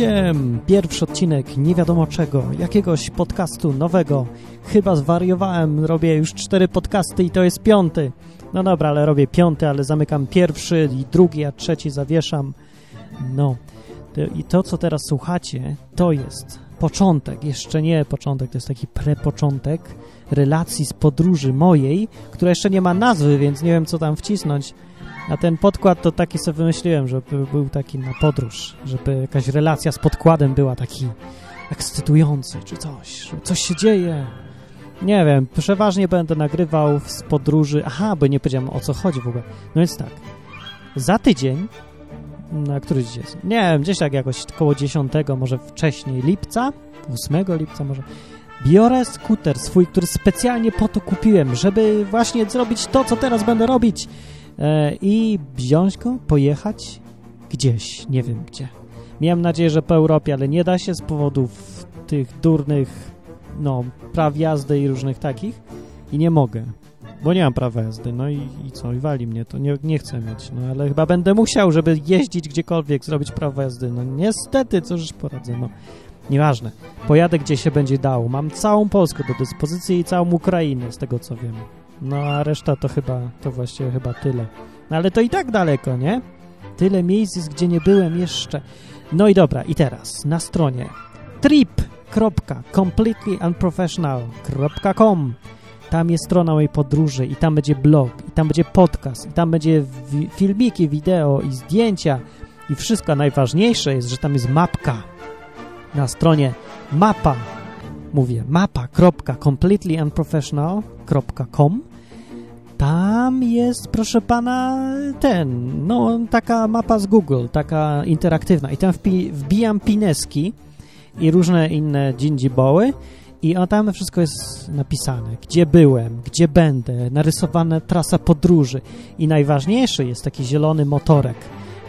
Jedziemy! Pierwszy odcinek nie wiadomo czego, jakiegoś podcastu nowego. Chyba zwariowałem, robię już cztery podcasty i to jest piąty. No dobra, ale robię piąty, ale zamykam pierwszy i drugi, a trzeci zawieszam. No. I to, co teraz słuchacie, to jest początek, jeszcze nie początek, to jest taki prepoczątek relacji z podróży mojej, która jeszcze nie ma nazwy, więc nie wiem, co tam wcisnąć. A ten podkład to taki sobie wymyśliłem, żeby był taki na podróż, żeby jakaś relacja z podkładem była taki ekscytujący, czy coś, coś się dzieje. Nie wiem, przeważnie będę nagrywał z podróży. Aha, bo nie powiedziałem o co chodzi w ogóle. No więc tak, za tydzień, na który dzień jest? Nie wiem, gdzieś tak jakoś koło 10, może wcześniej lipca, 8 lipca może, biorę skuter swój, który specjalnie po to kupiłem, żeby właśnie zrobić to, co teraz będę robić i wziąć go, pojechać gdzieś, nie wiem gdzie. Miałem nadzieję, że po Europie, ale nie da się z powodów tych durnych, no, praw jazdy i różnych takich i nie mogę, bo nie mam prawa jazdy, no i, i co, i wali mnie to, nie, nie chcę mieć, no ale chyba będę musiał, żeby jeździć gdziekolwiek, zrobić prawo jazdy, no niestety, cóż poradzę, no. Nieważne. Pojadę gdzie się będzie dało. Mam całą Polskę do dyspozycji i całą Ukrainę, z tego co wiem. No a reszta to chyba, to właściwie chyba tyle. No ale to i tak daleko, nie? Tyle miejsc jest, gdzie nie byłem jeszcze. No i dobra, i teraz na stronie trip.completelyunprofessional.com tam jest strona mojej podróży i tam będzie blog, i tam będzie podcast, i tam będzie filmiki, wideo i zdjęcia i wszystko. Najważniejsze jest, że tam jest mapka na stronie mapa, mówię mapa.completelyunprofessional.com tam jest, proszę pana, ten, no, taka mapa z Google, taka interaktywna. I tam wpi, wbijam pineski i różne inne dżindziboły i o tam wszystko jest napisane, gdzie byłem, gdzie będę, narysowana trasa podróży. I najważniejszy jest taki zielony motorek.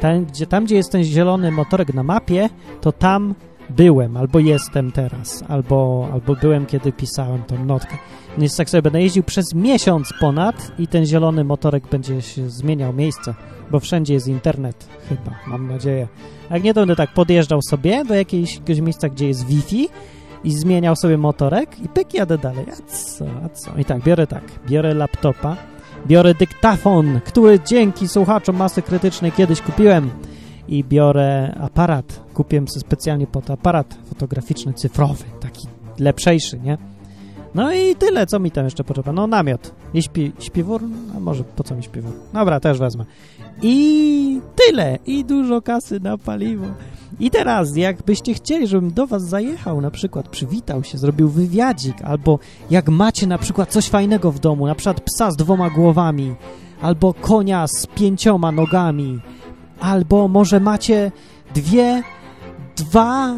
Tam gdzie, tam, gdzie jest ten zielony motorek na mapie, to tam byłem, albo jestem teraz, albo, albo byłem, kiedy pisałem tą notkę. Więc tak sobie będę jeździł przez miesiąc ponad i ten zielony motorek będzie się zmieniał miejsce, bo wszędzie jest internet, chyba, mam nadzieję. Jak nie, to będę tak podjeżdżał sobie do jakiegoś miejsca, gdzie jest Wi-Fi i zmieniał sobie motorek i pyk, jadę dalej. A co, a co? I tak, biorę tak, biorę laptopa, biorę dyktafon, który dzięki słuchaczom masy krytycznej kiedyś kupiłem, i biorę aparat. Kupiłem sobie specjalnie pod aparat fotograficzny, cyfrowy, taki lepszejszy, nie? No i tyle, co mi tam jeszcze potrzeba. No namiot i śpi, śpiwór, a może po co mi śpiwór? Dobra, też wezmę. I tyle, i dużo kasy na paliwo. I teraz, jakbyście chcieli, żebym do was zajechał, na przykład przywitał się, zrobił wywiadzik, albo jak macie na przykład coś fajnego w domu, na przykład psa z dwoma głowami, albo konia z pięcioma nogami, albo może macie dwie, dwa,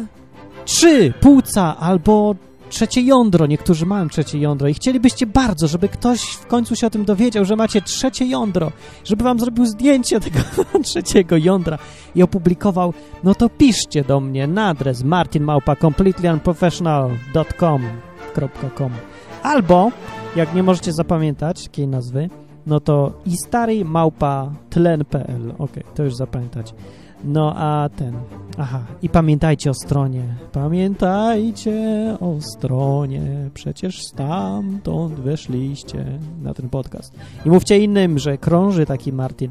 trzy płuca, albo trzecie jądro. Niektórzy mają trzecie jądro i chcielibyście bardzo, żeby ktoś w końcu się o tym dowiedział, że macie trzecie jądro, żeby wam zrobił zdjęcie tego trzeciego jądra i opublikował, no to piszcie do mnie na adres martinmałpa.completelyunprofessional.com albo, jak nie możecie zapamiętać takiej nazwy, no to i stary małpa tlen.pl. Ok, to już zapamiętać. No a ten, aha, i pamiętajcie o stronie. Pamiętajcie o stronie, przecież stamtąd weszliście na ten podcast. I mówcie innym, że krąży taki Martin.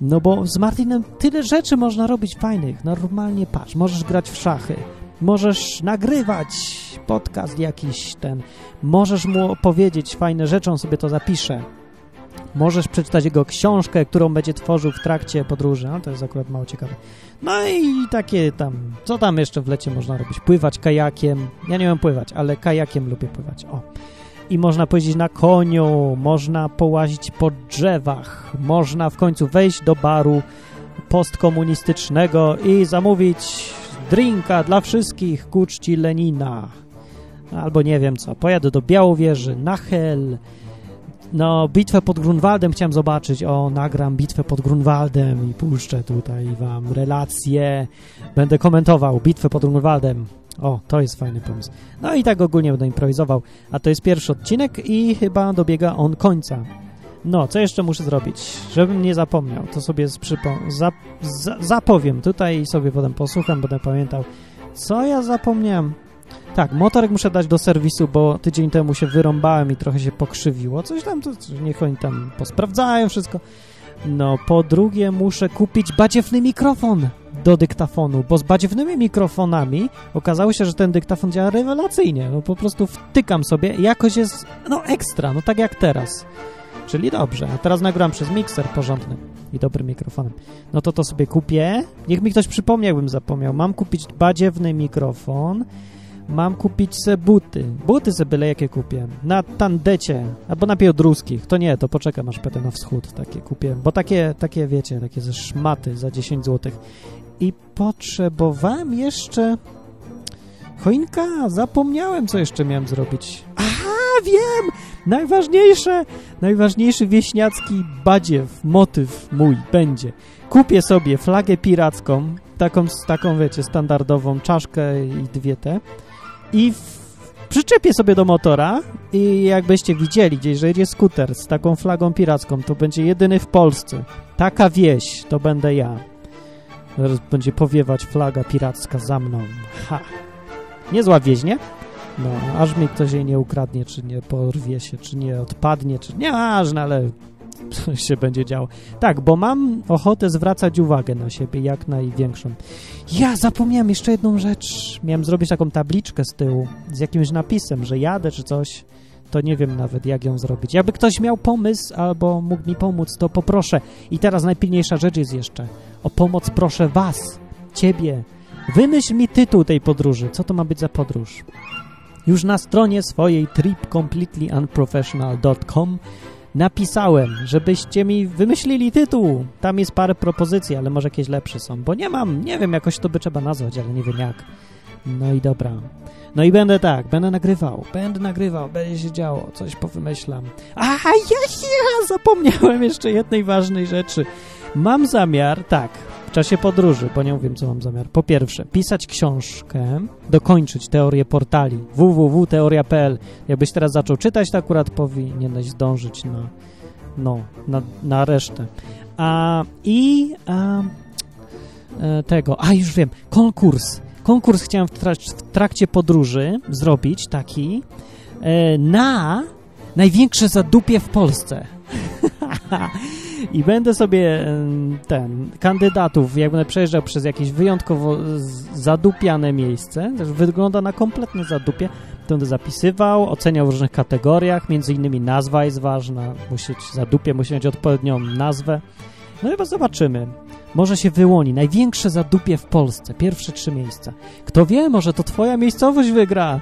No bo z Martinem tyle rzeczy można robić fajnych. Normalnie patrz, możesz grać w szachy, możesz nagrywać podcast jakiś ten, możesz mu opowiedzieć fajne rzeczy, on sobie to zapisze Możesz przeczytać jego książkę, którą będzie tworzył w trakcie podróży. No, to jest akurat mało ciekawe. No i takie tam, co tam jeszcze w lecie można robić? Pływać kajakiem. Ja nie wiem pływać, ale kajakiem lubię pływać. O. I można pojeździć na koniu, można połazić po drzewach, można w końcu wejść do baru postkomunistycznego i zamówić drinka dla wszystkich ku czci Lenina. Albo nie wiem co, pojadę do Białowieży, na Hel, no, bitwę pod Grunwaldem chciałem zobaczyć. O, nagram bitwę pod Grunwaldem i puszczę tutaj wam relacje. Będę komentował bitwę pod Grunwaldem. O, to jest fajny pomysł. No i tak ogólnie będę improwizował. A to jest pierwszy odcinek i chyba dobiega on końca. No, co jeszcze muszę zrobić? Żebym nie zapomniał, to sobie zap za zapowiem tutaj sobie potem posłucham, będę pamiętał. Co ja zapomniałem? Tak, motorek muszę dać do serwisu, bo tydzień temu się wyrąbałem i trochę się pokrzywiło. Coś tam, to, niech oni tam posprawdzają wszystko. No, po drugie muszę kupić badziewny mikrofon do dyktafonu, bo z badziewnymi mikrofonami okazało się, że ten dyktafon działa rewelacyjnie. No po prostu wtykam sobie, jakoś jest, no ekstra, no tak jak teraz. Czyli dobrze. A teraz nagram przez mikser porządny i dobrym mikrofonem. No to to sobie kupię. Niech mi ktoś przypomni, jakbym zapomniał. Mam kupić badziewny mikrofon. Mam kupić se buty. Buty se byle jakie kupię. Na tandecie, albo na piodruskich. To nie, to poczekam aż będę na wschód takie kupię. Bo takie, takie wiecie, takie ze szmaty za 10 zł. I potrzebowałem jeszcze... Choinka, zapomniałem, co jeszcze miałem zrobić. Aha, wiem! Najważniejsze, najważniejszy wieśniacki badziew, motyw mój będzie. Kupię sobie flagę piracką, taką, taką wiecie, standardową, czaszkę i dwie te i przyczepię sobie do motora i jakbyście widzieli gdzieś, że jedzie skuter z taką flagą piracką, to będzie jedyny w Polsce. Taka wieś, to będę ja. Zaraz będzie powiewać flaga piracka za mną. Ha! Niezła wieś, nie? No, aż mi ktoś jej nie ukradnie, czy nie porwie się, czy nie odpadnie, czy nieważne, ale coś się będzie działo. Tak, bo mam ochotę zwracać uwagę na siebie jak największą. Ja zapomniałem jeszcze jedną rzecz. Miałem zrobić taką tabliczkę z tyłu z jakimś napisem, że jadę czy coś. To nie wiem nawet, jak ją zrobić. Jakby ktoś miał pomysł albo mógł mi pomóc, to poproszę. I teraz najpilniejsza rzecz jest jeszcze. O pomoc proszę was, ciebie. Wymyśl mi tytuł tej podróży. Co to ma być za podróż? Już na stronie swojej tripcompletelyunprofessional.com napisałem, żebyście mi wymyślili tytuł. Tam jest parę propozycji, ale może jakieś lepsze są, bo nie mam, nie wiem, jakoś to by trzeba nazwać, ale nie wiem jak. No i dobra. No i będę tak, będę nagrywał, będę nagrywał, będzie się działo, coś powymyślam. A ja, ja zapomniałem jeszcze jednej ważnej rzeczy. Mam zamiar, tak, czasie podróży, bo nie wiem, co mam zamiar. Po pierwsze, pisać książkę, dokończyć teorię portali www.teoria.pl. Jakbyś teraz zaczął czytać, to akurat powinieneś zdążyć na, no, na, na resztę. A, I a, e, tego, a już wiem, konkurs. Konkurs chciałem w, trak w trakcie podróży zrobić taki e, na największe zadupie w Polsce. I będę sobie ten kandydatów, jak będę przejeżdżał przez jakieś wyjątkowo zadupiane miejsce, też wygląda na kompletne zadupie, to będę zapisywał, oceniał w różnych kategoriach, między innymi nazwa jest ważna, musi być zadupie, musi mieć odpowiednią nazwę. No chyba zobaczymy. Może się wyłoni. Największe zadupie w Polsce. Pierwsze trzy miejsca. Kto wie, może to twoja miejscowość wygra.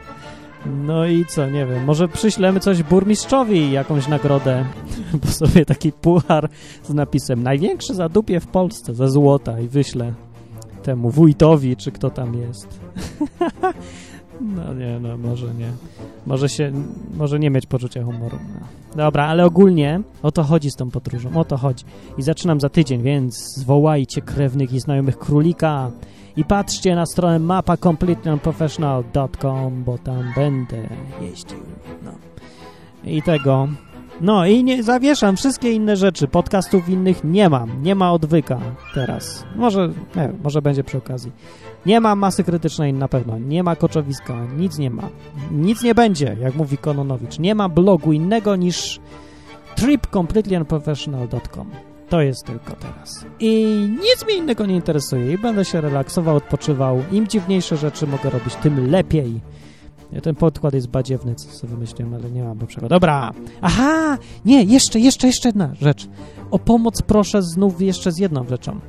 No i co, nie wiem, może przyślemy coś burmistrzowi, jakąś nagrodę, bo sobie taki puchar z napisem największe zadupie w Polsce ze złota i wyślę temu wójtowi, czy kto tam jest. no nie, no może nie. Może się, może nie mieć poczucia humoru. No. Dobra, ale ogólnie o to chodzi z tą podróżą, o to chodzi. I zaczynam za tydzień, więc zwołajcie krewnych i znajomych królika i patrzcie na stronę mapacompletelyunprofessional.com, bo tam będę jeździł. No. I tego. No i nie zawieszam wszystkie inne rzeczy. Podcastów innych nie mam. Nie ma odwyka teraz. Może, nie może będzie przy okazji. Nie ma masy krytycznej na pewno. Nie ma koczowiska. Nic nie ma. Nic nie będzie, jak mówi Kononowicz. Nie ma blogu innego niż tripcompletelyunprofessional.com. To jest tylko teraz. I nic mnie innego nie interesuje. I będę się relaksował, odpoczywał. Im dziwniejsze rzeczy mogę robić, tym lepiej. Ten podkład jest badziewny, co sobie wymyśliłem, ale nie mam lepszego. Dobra! Aha! Nie, jeszcze, jeszcze, jeszcze jedna rzecz. O pomoc proszę znów jeszcze z jedną rzeczą.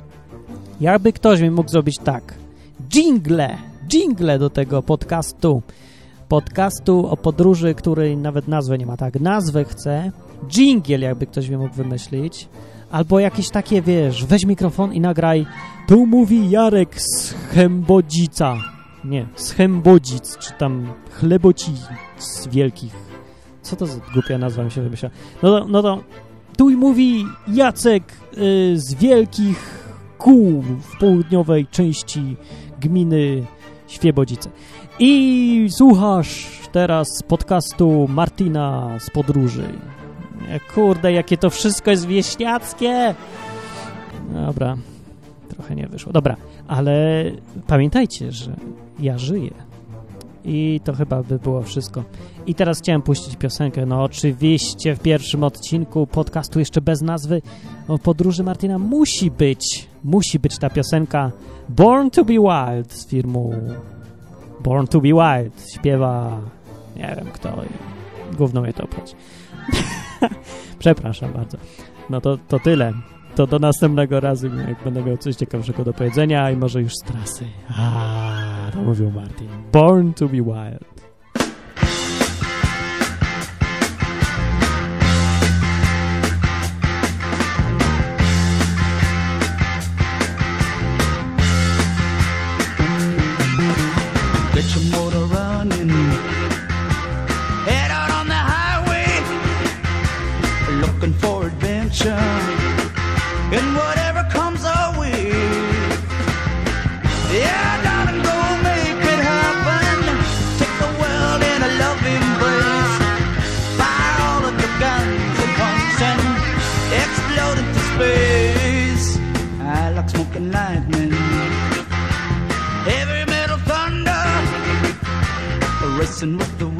Jakby ktoś mi mógł zrobić tak. Jingle! Jingle do tego podcastu. Podcastu o podróży, który nawet nazwy nie ma. Tak, nazwę chcę. Jingle, jakby ktoś mi mógł wymyślić. Albo jakieś takie, wiesz, weź mikrofon i nagraj tu mówi Jarek z Chembodzica. Nie, z Chembodzic, czy tam chleboci z wielkich. Co to za głupia nazwa mi się wymyśla? No to, no to tu mówi Jacek y, z wielkich kół w południowej części gminy Świebodzice. I słuchasz teraz podcastu Martina z podróży. Kurde, jakie to wszystko jest wieśniackie! Dobra, trochę nie wyszło. Dobra, ale pamiętajcie, że ja żyję. I to chyba by było wszystko. I teraz chciałem puścić piosenkę. No oczywiście w pierwszym odcinku podcastu jeszcze bez nazwy o podróży Martina musi być, musi być ta piosenka Born to be Wild z firmą Born to be Wild. Śpiewa nie wiem kto i gówno mnie to obchodzi. Przepraszam bardzo. No to, to tyle. To do następnego razu, jak będę miał coś ciekawszego do powiedzenia i może już z trasy. A, to mówił Martin. Born to be wild. Get your Looking for adventure. And whatever comes our way. Yeah, darling, go make it happen. Take the world in a loving embrace. Fire all of your guns at once and explode into space. I like smoking lightning. Heavy metal thunder racing with the